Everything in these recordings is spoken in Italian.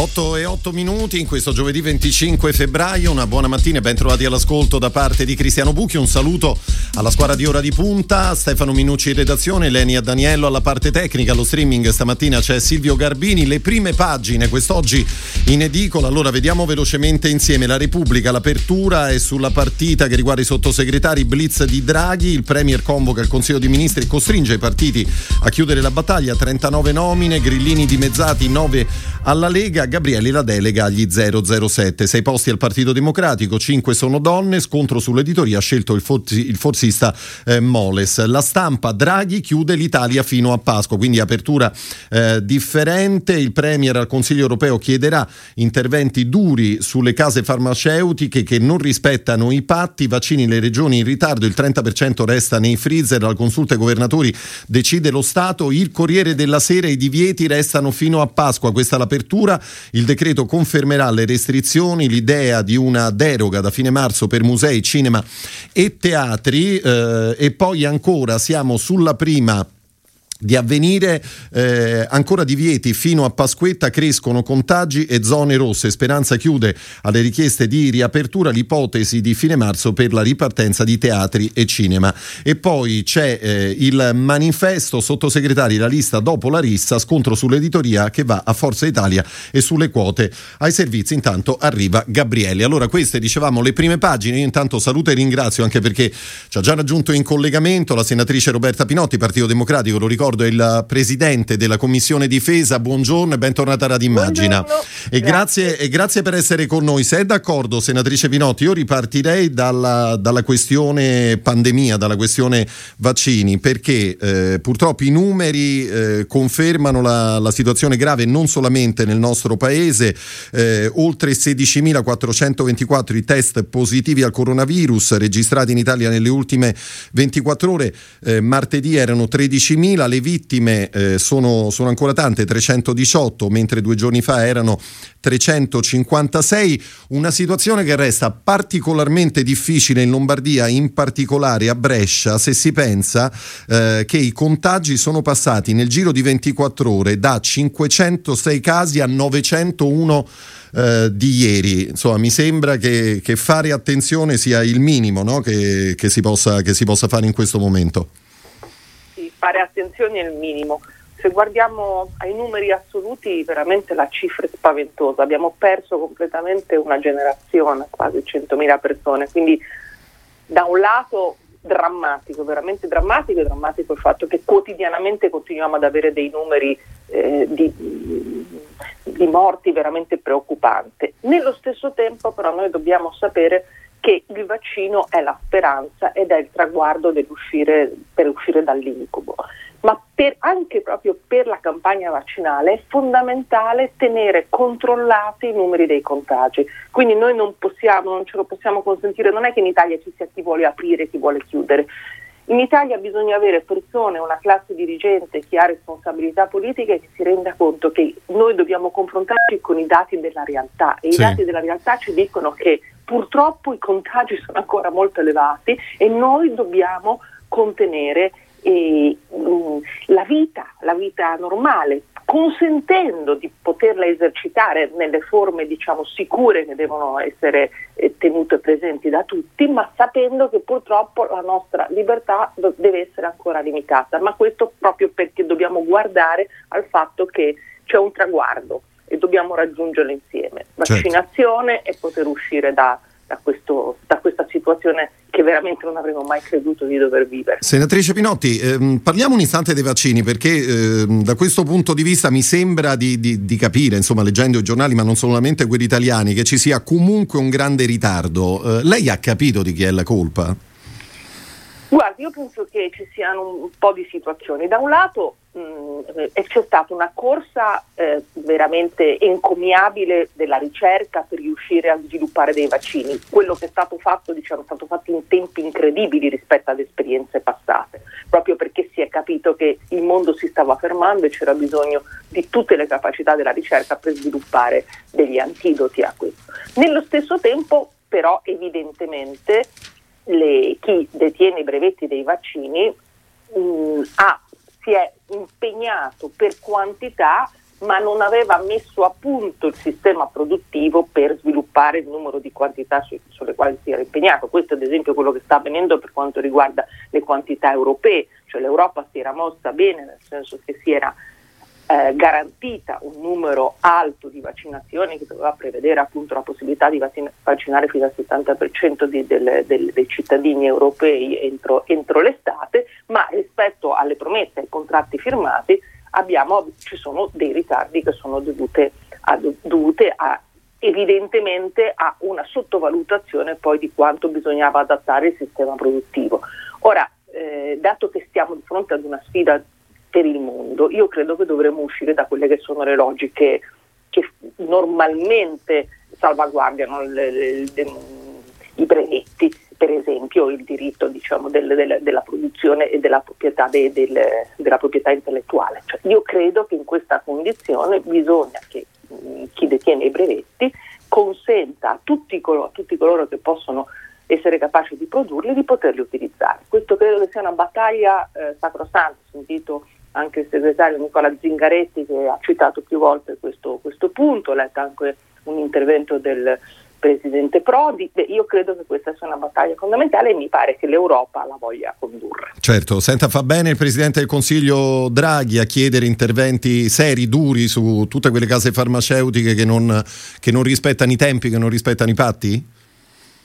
8 e 8 minuti in questo giovedì 25 febbraio, una buona mattina e ben trovati all'ascolto da parte di Cristiano Bucchi, un saluto alla squadra di Ora di Punta, Stefano Minucci in redazione, Lenia Daniello alla parte tecnica, allo streaming stamattina c'è Silvio Garbini, le prime pagine quest'oggi in edicola, allora vediamo velocemente insieme. La Repubblica, l'apertura è sulla partita che riguarda i sottosegretari Blitz di Draghi, il Premier convoca il Consiglio di Ministri e costringe i partiti a chiudere la battaglia, 39 nomine, grillini dimezzati, 9 alla Lega, Gabrielli la delega agli 007. Sei posti al Partito Democratico, 5 sono donne, scontro sull'editoria ha scelto il, forzi, il forzista eh, Moles. La stampa Draghi chiude l'Italia fino a Pasqua, quindi apertura eh, differente. Il Premier al Consiglio europeo chiederà interventi duri sulle case farmaceutiche che non rispettano i patti, vaccini le regioni in ritardo, il 30% resta nei freezer, al consulta ai governatori decide lo Stato, il Corriere della Sera i divieti restano fino a Pasqua, questa è l'apertura. Il decreto confermerà le restrizioni, l'idea di una deroga da fine marzo per musei, cinema e teatri eh, e poi ancora siamo sulla prima di avvenire eh, ancora divieti fino a Pasquetta crescono contagi e zone rosse. Speranza chiude alle richieste di riapertura l'ipotesi di fine marzo per la ripartenza di teatri e cinema. E poi c'è eh, il manifesto sottosegretari la lista dopo la rissa scontro sull'editoria che va a Forza Italia e sulle quote ai servizi. Intanto arriva Gabriele. Allora queste dicevamo le prime pagine. Io intanto saluto e ringrazio anche perché ci ha già raggiunto in collegamento la senatrice Roberta Pinotti Partito Democratico lo ricordo ricordo il presidente della Commissione Difesa, buongiorno e bentornata a Radimmagina. E grazie. e grazie. per essere con noi. Se è d'accordo, senatrice Pinotti, io ripartirei dalla, dalla questione pandemia, dalla questione vaccini, perché eh, purtroppo i numeri eh, confermano la, la, situazione grave non solamente nel nostro paese, eh, oltre 16.424 i test positivi al coronavirus registrati in Italia nelle ultime 24 ore, eh, martedì erano 13.000, le vittime eh, sono, sono, ancora tante, 318, mentre due giorni fa erano 356. Una situazione che resta particolarmente difficile in Lombardia, in particolare a Brescia, se si pensa eh, che i contagi sono passati nel giro di 24 ore da 506 casi a 901 eh, di ieri. Insomma, mi sembra che, che, fare attenzione sia il minimo no? che, che, si possa, che si possa fare in questo momento fare attenzione al minimo. Se guardiamo ai numeri assoluti, veramente la cifra è spaventosa. Abbiamo perso completamente una generazione, quasi 100.000 persone. Quindi, da un lato, drammatico, veramente drammatico drammatico il fatto che quotidianamente continuiamo ad avere dei numeri eh, di, di morti veramente preoccupanti. Nello stesso tempo, però, noi dobbiamo sapere che il vaccino è la speranza ed è il traguardo per uscire dall'incubo. Ma per, anche proprio per la campagna vaccinale è fondamentale tenere controllati i numeri dei contagi. Quindi noi non possiamo, non ce lo possiamo consentire, non è che in Italia ci sia chi vuole aprire e chi vuole chiudere. In Italia bisogna avere persone, una classe dirigente, chi ha responsabilità politiche che si renda conto che noi dobbiamo confrontarci con i dati della realtà e sì. i dati della realtà ci dicono che purtroppo i contagi sono ancora molto elevati e noi dobbiamo contenere eh, la vita, la vita normale, consentendo di poterla esercitare nelle forme diciamo, sicure che devono essere eh, tenute presenti da tutti, ma sapendo che purtroppo la nostra libertà do- deve essere ancora limitata, ma questo proprio perché dobbiamo guardare al fatto che c'è un traguardo e dobbiamo raggiungerlo insieme. Certo. Vaccinazione certo. e poter uscire da, da, questo, da, questa situazione che veramente non avremmo mai creduto di dover vivere. Senatrice Pinotti, ehm, parliamo un istante dei vaccini perché ehm, da questo punto di vista mi sembra di, di, di, capire, insomma leggendo i giornali ma non solamente quelli italiani, che ci sia comunque un grande ritardo. Eh, lei ha capito di chi è la colpa? Guardi, io penso che ci siano un po' di situazioni. Da un lato mh, mm, c'è stata una corsa eh, veramente encomiabile della ricerca per riuscire a sviluppare dei vaccini. Quello che è stato fatto, diciamo, è stato fatto in tempi incredibili rispetto ad esperienze passate. proprio perché si è capito che il mondo si stava fermando e c'era bisogno di tutte le capacità della ricerca per sviluppare degli antidoti a questo. Nello stesso tempo però evidentemente le, chi detiene i brevetti dei vaccini mh, mm, ha, impegnato per quantità ma non aveva messo a punto il sistema produttivo per sviluppare il numero di quantità su, sulle quali si era impegnato. Questo è ad esempio quello che sta avvenendo per quanto riguarda le quantità europee, cioè l'Europa si era mossa bene nel senso che si era eh, garantita un numero alto di vaccinazioni che doveva prevedere appunto la possibilità di vaccin- vaccinare fino al 70% di, del, del, dei cittadini europei entro, entro l'estate, ma rispetto alle promesse e ai contratti firmati abbiamo, ci sono dei ritardi che sono dovute a, dovute a evidentemente a una sottovalutazione poi di quanto bisognava adattare il sistema produttivo. Ora, eh, dato che stiamo di fronte ad una sfida per il mondo, io credo che dovremmo uscire da quelle che sono le logiche che normalmente salvaguardano le, le, le, i brevetti per esempio il diritto diciamo, del, del, della produzione e della proprietà, de, del, della proprietà intellettuale. Cioè, io credo che in questa condizione bisogna che mm, chi detiene i brevetti consenta a tutti, coloro, a tutti coloro che possono essere capaci di produrli di poterli utilizzare. Questo credo che sia una battaglia eh, sacrosanta, sentito anche il segretario Nicola Zingaretti che ha citato più volte questo, questo punto, ho letto anche un intervento del, presidente Prodi. Io credo che questa sia una battaglia fondamentale e mi pare che l'Europa la voglia condurre. Certo, senta, fa bene il Presidente del Consiglio Draghi a chiedere interventi seri, duri su tutte quelle case farmaceutiche che non, che non rispettano i tempi, che non rispettano i patti?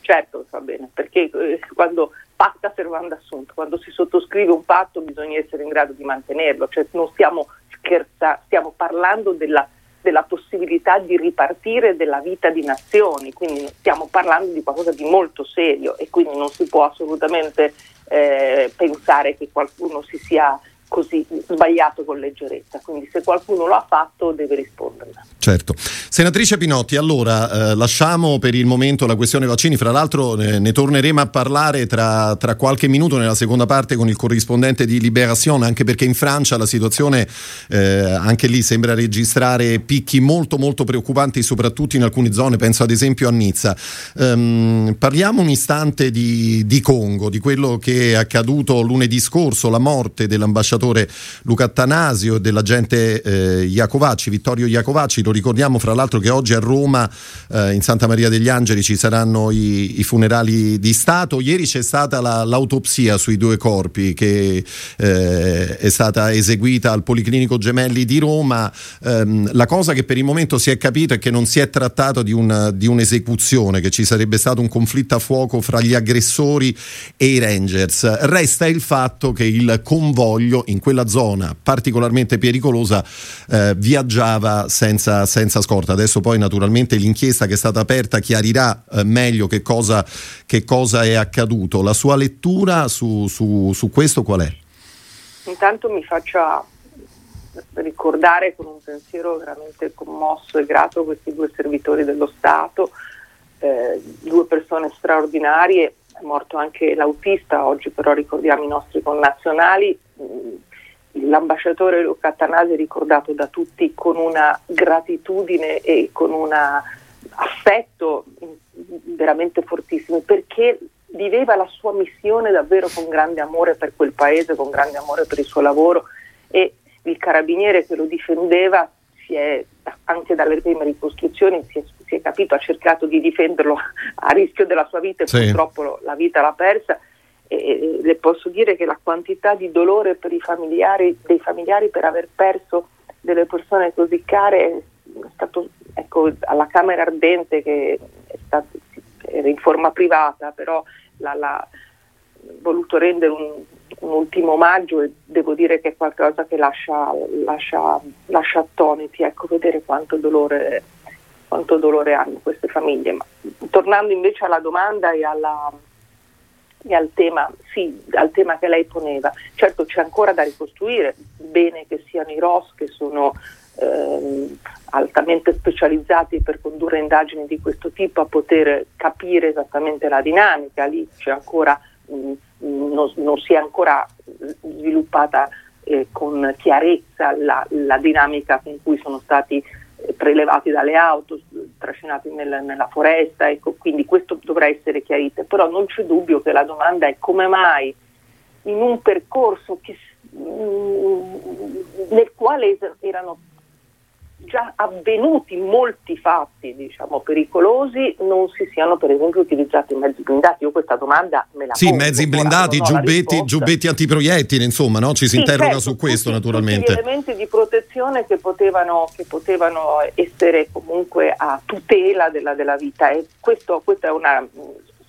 Certo, fa bene, perché eh, quando pacta servanda assunto, quando si sottoscrive un patto bisogna essere in grado di mantenerlo, cioè non stiamo scherzando, stiamo parlando della della possibilità di ripartire della vita di nazioni, quindi stiamo parlando di qualcosa di molto serio e quindi non si può assolutamente eh, pensare che qualcuno si sia così sbagliato con leggerezza, quindi se qualcuno lo ha fatto deve rispondere. Certo. Senatrice Pinotti, allora eh, lasciamo per il momento la questione vaccini, fra l'altro eh, ne torneremo a parlare tra, tra, qualche minuto nella seconda parte con il corrispondente di Liberation, anche perché in Francia la situazione eh, anche lì sembra registrare picchi molto molto preoccupanti, soprattutto in alcune zone, penso ad esempio a Nizza. Um, parliamo un istante di, di Congo, di quello che è accaduto lunedì scorso, la morte dell'ambasciatore calciatore Luca Attanasio e dell'agente eh, Iacovacci, Vittorio Iacovacci. Lo ricordiamo fra l'altro che oggi a Roma, eh, in Santa Maria degli Angeli, ci saranno i, i funerali di Stato. Ieri c'è stata la, l'autopsia sui due corpi che eh, è stata eseguita al Policlinico Gemelli di Roma. Ehm, la cosa che per il momento si è capito è che non si è trattato di, un, di un'esecuzione, che ci sarebbe stato un conflitto a fuoco fra gli aggressori e i Rangers. Resta il fatto che il convoglio in quella zona particolarmente pericolosa eh, viaggiava senza, senza, scorta. Adesso poi naturalmente l'inchiesta che è stata aperta chiarirà eh, meglio che cosa, che cosa, è accaduto. La sua lettura su, su, su questo qual è? Intanto mi faccia ricordare con un pensiero veramente commosso e grato questi due servitori dello Stato, eh, due persone straordinarie è morto anche l'autista, oggi però ricordiamo i nostri connazionali. L'ambasciatore Luca Attanasi è ricordato da tutti con una gratitudine e con un affetto veramente fortissimo perché viveva la sua missione davvero con grande amore per quel paese, con grande amore per il suo lavoro e il carabiniere che lo difendeva si è anche dalle prime ricostruzioni si è, si è, capito, ha cercato di difenderlo a rischio della sua vita e sì. purtroppo la vita l'ha persa. E, e le posso dire che la quantità di dolore per i familiari, dei familiari per aver perso delle persone così care è stato ecco, alla Camera Ardente che stato, era in forma privata, però l'ha voluto rendere un, un ultimo omaggio e devo dire che è qualcosa che lascia, lascia, lascia attoniti, ecco, vedere quanto dolore, quanto dolore hanno queste famiglie. Ma, tornando invece alla domanda e, alla, e al, tema, sì, al tema che lei poneva, certo c'è ancora da ricostruire, bene che siano i ROS che sono ehm, altamente specializzati per condurre indagini di questo tipo a poter capire esattamente la dinamica, lì ancora mh, non, non, si è ancora sviluppata eh, con chiarezza la, la, dinamica con cui sono stati prelevati dalle auto, trascinati nel, nella foresta, ecco, quindi questo dovrà essere chiarito, però non c'è dubbio che la domanda è come mai in un percorso che, mm, nel quale erano già avvenuti molti fatti diciamo, pericolosi non si siano per esempio utilizzati mezzi blindati. Io questa domanda me la Sì, pongo, mezzi blindati, giubbetti, giubbetti, antiproiettili, insomma, no? ci si sì, interroga certo, su questo tutti, naturalmente. Tutti elementi di protezione che potevano, che potevano essere comunque a tutela della, della vita e questo, questa è una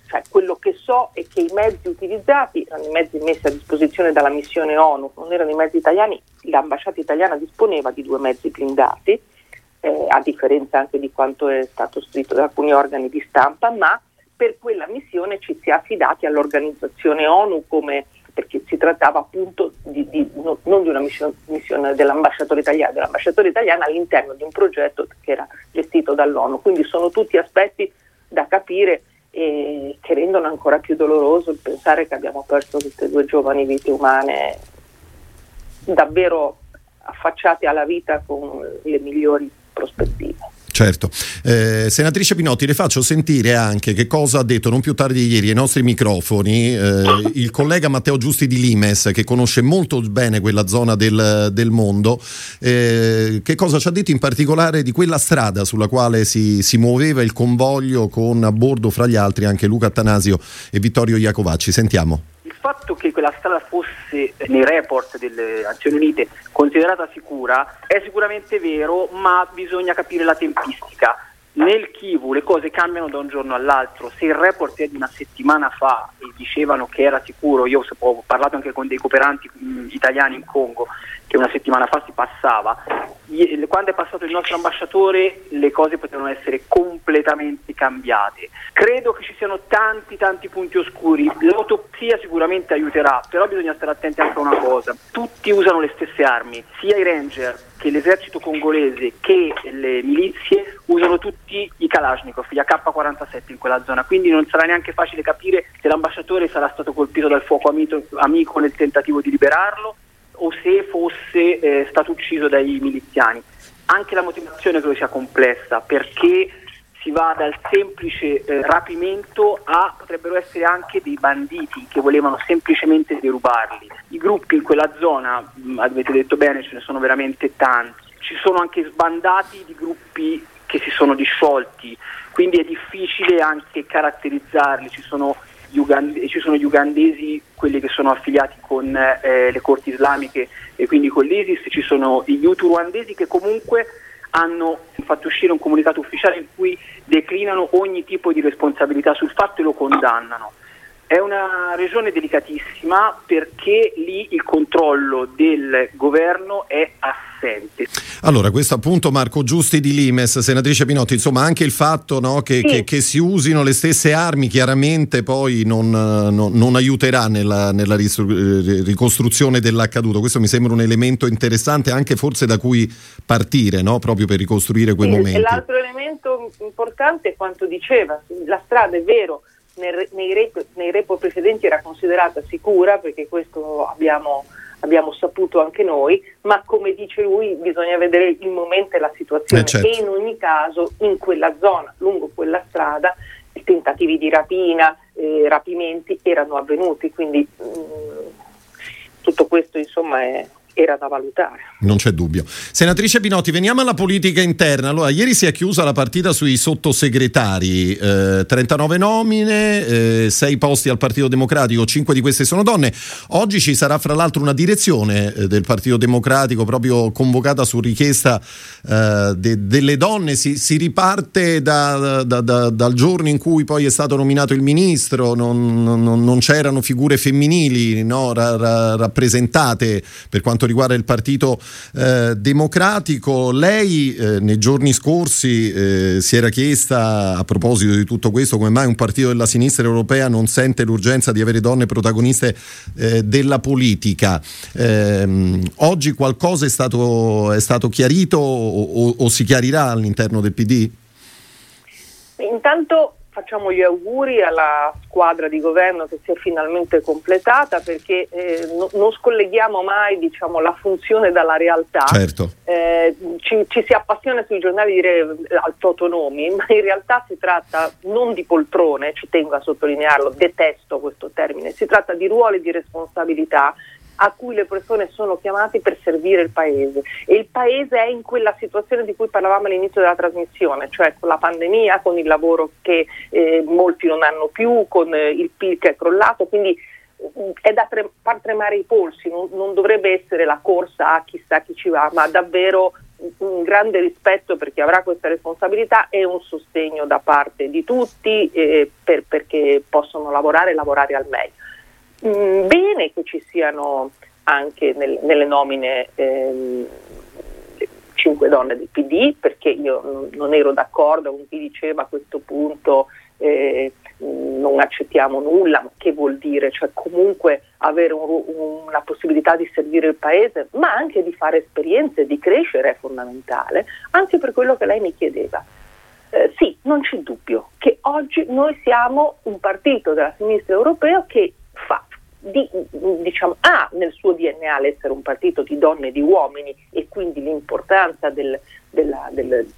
cioè, quello che so è che i mezzi utilizzati erano i mezzi messi a disposizione dalla missione ONU, non erano i mezzi italiani, l'ambasciata italiana disponeva di due mezzi blindati, eh, a differenza anche di quanto è stato scritto da alcuni organi di stampa, ma per quella missione ci si è affidati all'organizzazione ONU come, perché si trattava appunto di, di, no, non di una missione, missione dell'ambasciatore italiano, dell'ambasciatore italiano all'interno di un progetto che era gestito dall'ONU. Quindi sono tutti aspetti da capire e che rendono ancora più doloroso il pensare che abbiamo perso queste due giovani vite umane davvero affacciate alla vita con le migliori prospettive. Certo. Eh, senatrice Pinotti, le faccio sentire anche che cosa ha detto non più tardi di ieri ai nostri microfoni eh, il collega Matteo Giusti di Limes, che conosce molto bene quella zona del, del mondo. Eh, che cosa ci ha detto in particolare di quella strada sulla quale si, si, muoveva il convoglio con a bordo fra gli altri anche Luca Attanasio e Vittorio Iacovacci? Sentiamo fatto che quella strada fosse nei report delle Nazioni Unite considerata sicura è sicuramente vero, ma bisogna capire la tempistica. Nel Kivu le cose cambiano da un giorno all'altro, se il report è di una settimana fa e dicevano che era sicuro, io ho parlato anche con dei cooperanti italiani in Congo, che una settimana fa si passava, quando è passato il nostro ambasciatore le cose potevano essere completamente cambiate. Credo che ci siano tanti tanti punti oscuri, l'autopsia sicuramente aiuterà, però bisogna stare attenti anche a una cosa, tutti usano le stesse armi, sia i ranger che l'esercito congolese che le milizie usano tutti i Kalashnikov, gli AK-47 in quella zona, quindi non sarà neanche facile capire se l'ambasciatore sarà stato colpito dal fuoco amico, nel tentativo di liberarlo o se fosse eh, stato ucciso dai miliziani. Anche la motivazione credo sia complessa perché si va dal semplice eh, rapimento a potrebbero essere anche dei banditi che volevano semplicemente derubarli. I gruppi in quella zona, mh, avete detto bene, ce ne sono veramente tanti. Ci sono anche sbandati di gruppi che si sono disciolti, quindi è difficile anche caratterizzarli. Ci sono Ugande- ci sono gli ugandesi, quelli che sono affiliati con eh, le corti islamiche e quindi con l'ISIS, ci sono gli Hutu ruandesi che comunque hanno fatto uscire un comunicato ufficiale in cui declinano ogni tipo di responsabilità sul fatto e lo condannano. È una regione delicatissima perché lì il controllo del governo è assente. Allora, questo appunto Marco Giusti di Limes, senatrice Pinotti, insomma anche il fatto no, che, sì. che, che, si usino le stesse armi chiaramente poi non, non, non aiuterà nella, nella, ricostruzione dell'accaduto. Questo mi sembra un elemento interessante anche forse da cui partire, no, proprio per ricostruire quei sì, momenti. L'altro elemento importante è quanto diceva, la strada è vero nel, nei, repo, nei repo precedenti era considerata sicura perché questo abbiamo, abbiamo, saputo anche noi, ma come dice lui bisogna vedere il momento e la situazione eh certo. e in ogni caso in quella zona, lungo quella strada, tentativi di rapina, eh, rapimenti erano avvenuti, quindi mh, mm, tutto questo insomma è, era da valutare. Non c'è dubbio. Senatrice Pinotti, veniamo alla politica interna. Allora, ieri si è chiusa la partita sui sottosegretari, eh, 39 nomine, eh, 6 posti al Partito Democratico, 5 di queste sono donne. Oggi ci sarà fra l'altro una direzione eh, del Partito Democratico proprio convocata su richiesta eh, de- delle donne. Si, si riparte da, da, da, dal giorno in cui poi è stato nominato il ministro, non, non, non c'erano figure femminili no, ra- ra- rappresentate per quanto riguarda il Partito eh, Democratico. Lei eh, nei giorni scorsi eh, si era chiesta a proposito di tutto questo come mai un partito della sinistra europea non sente l'urgenza di avere donne protagoniste eh, della politica. Ehm, oggi qualcosa è stato, è stato chiarito o, o, o si chiarirà all'interno del PD? Intanto facciamo gli auguri alla squadra di governo che si è finalmente completata perché eh, no, non scolleghiamo mai diciamo, la funzione dalla realtà. Certo. Eh, ci, ci, si appassiona sui giornali dire eh, autonomi, ma in realtà si tratta non di poltrone, ci tengo a sottolinearlo, detesto questo termine, si tratta di ruoli di responsabilità a cui le persone sono chiamate per servire il paese e il paese è in quella situazione di cui parlavamo all'inizio della trasmissione, cioè con la pandemia, con il lavoro che eh, molti non hanno più, con eh, il PIL che è crollato, quindi mm, è da tre, far tremare i polsi, non, non, dovrebbe essere la corsa a chissà chi ci va, ma davvero un grande rispetto per chi avrà questa responsabilità e un sostegno da parte di tutti eh, per, perché possono lavorare e lavorare al meglio. Mm, bene che ci siano anche nel, nelle nomine ehm, cinque donne del PD, perché io non, ero d'accordo con chi diceva a questo punto eh, non accettiamo nulla, ma che vuol dire? Cioè comunque avere un, una possibilità di servire il paese, ma anche di fare esperienze, di crescere è fondamentale, anche per quello che lei mi chiedeva. Eh, sì, non c'è dubbio che oggi noi siamo un partito della sinistra europea che di, diciamo, ha nel suo DNA l'essere un partito di donne e di uomini e quindi l'importanza del, della, del,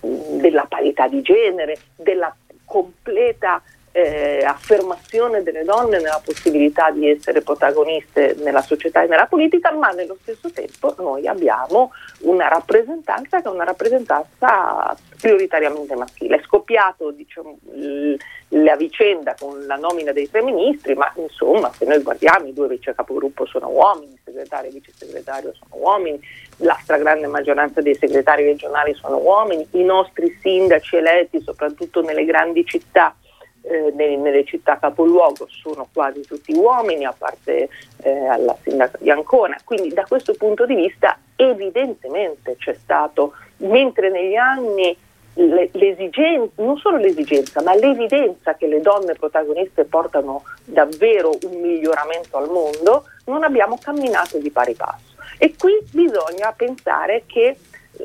della parità di genere, della completa eh, affermazione delle donne nella possibilità di essere protagoniste nella società e nella politica, ma nello stesso tempo noi abbiamo una rappresentanza che è una rappresentanza prioritariamente maschile. È scoppiato diciamo, la vicenda con la nomina dei tre ministri, ma insomma se noi guardiamo i due vice capogruppo sono uomini, il segretario e il vice segretario sono uomini, la stragrande maggioranza dei segretari regionali sono uomini, i nostri sindaci eletti soprattutto nelle grandi città eh, nelle, nelle, città capoluogo sono quasi tutti uomini, a parte eh, alla sindaca di Ancona. Quindi da questo punto di vista evidentemente c'è stato, mentre negli anni l'esigenza, non solo l'esigenza, ma l'evidenza che le donne protagoniste portano davvero un miglioramento al mondo, non abbiamo camminato di pari passo. E qui bisogna pensare che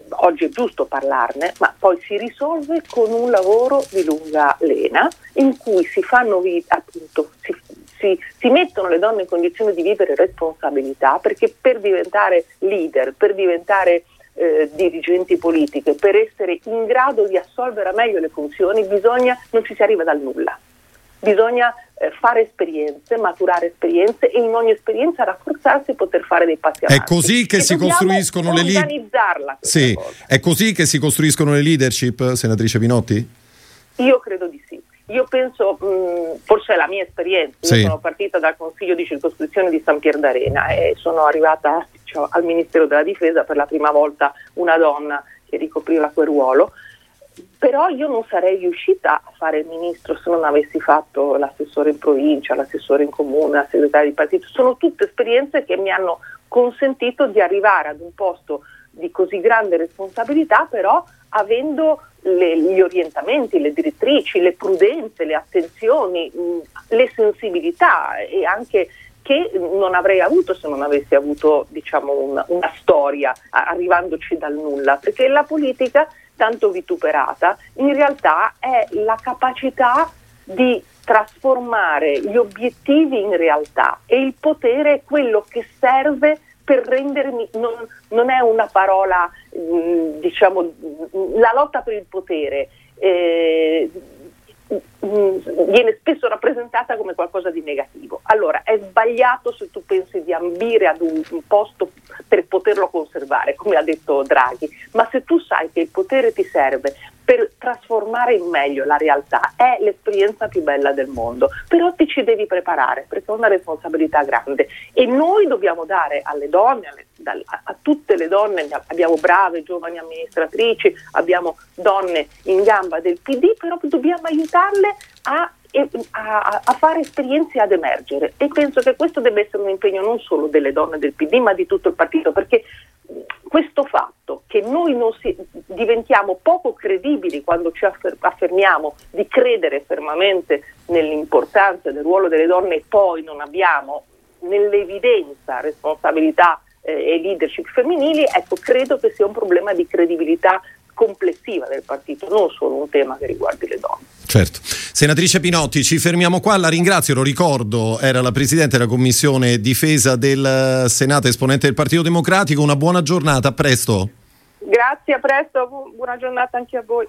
oggi è giusto parlarne, ma poi si risolve con un lavoro di lunga lena in cui si fanno vita, appunto, si, si, si, mettono le donne in condizione di vivere responsabilità, perché per diventare leader, per diventare eh, dirigenti politiche, per essere in grado di assolvere meglio le funzioni, bisogna, non ci si arriva dal nulla. Bisogna eh, fare esperienze, maturare esperienze e in ogni esperienza rafforzarsi e poter fare dei passi avanti. È così che e si costruiscono le leadership. Sì, è così che si costruiscono le leadership, senatrice Pinotti? Io credo di sì. Io penso, mh, mm, forse è la mia esperienza, io sì. sono partita dal Consiglio di circoscrizione di San Pier d'Arena e sono arrivata diciamo, al Ministero della Difesa per la prima volta una donna che ricopriva quel ruolo però io non sarei riuscita a fare il ministro se non avessi fatto l'assessore in provincia, l'assessore in comune, la segretaria di partito. Sono tutte esperienze che mi hanno consentito di arrivare ad un posto di così grande responsabilità, però avendo le, gli orientamenti, le direttrici, le prudenze, le attenzioni, le sensibilità e anche che non avrei avuto se non avessi avuto diciamo, una, una storia arrivandoci dal nulla, perché la politica tanto vituperata, in realtà è la capacità di trasformare gli obiettivi in realtà e il potere è quello che serve per rendermi, non, non è una parola, mh, diciamo, la lotta per il potere. Eh, viene spesso rappresentata come qualcosa di negativo. Allora è sbagliato se tu pensi di ambire ad un, un posto per poterlo conservare, come ha detto Draghi, ma se tu sai che il potere ti serve per trasformare in meglio la realtà è l'esperienza più bella del mondo, però ti ci devi preparare perché è una responsabilità grande. E noi dobbiamo dare alle donne, alle, a tutte le donne, abbiamo brave giovani amministratrici, abbiamo donne in gamba del PD, però dobbiamo aiutarle a a, a, fare esperienze ad emergere. E penso che questo debba essere un impegno non solo delle donne del PD ma di tutto il partito perché questo fatto che noi si, diventiamo poco credibili quando ci affermiamo di credere fermamente nell'importanza del ruolo delle donne e poi non abbiamo nell'evidenza responsabilità eh, e leadership femminili, ecco, credo che sia un problema di credibilità complessiva del partito, non solo un tema che riguardi le donne. Certo. Senatrice Pinotti, ci fermiamo qua, la ringrazio, lo ricordo, era la Presidente della Commissione Difesa del Senato, esponente del Partito Democratico, una buona giornata, a presto. Grazie, a presto, buona giornata anche a voi.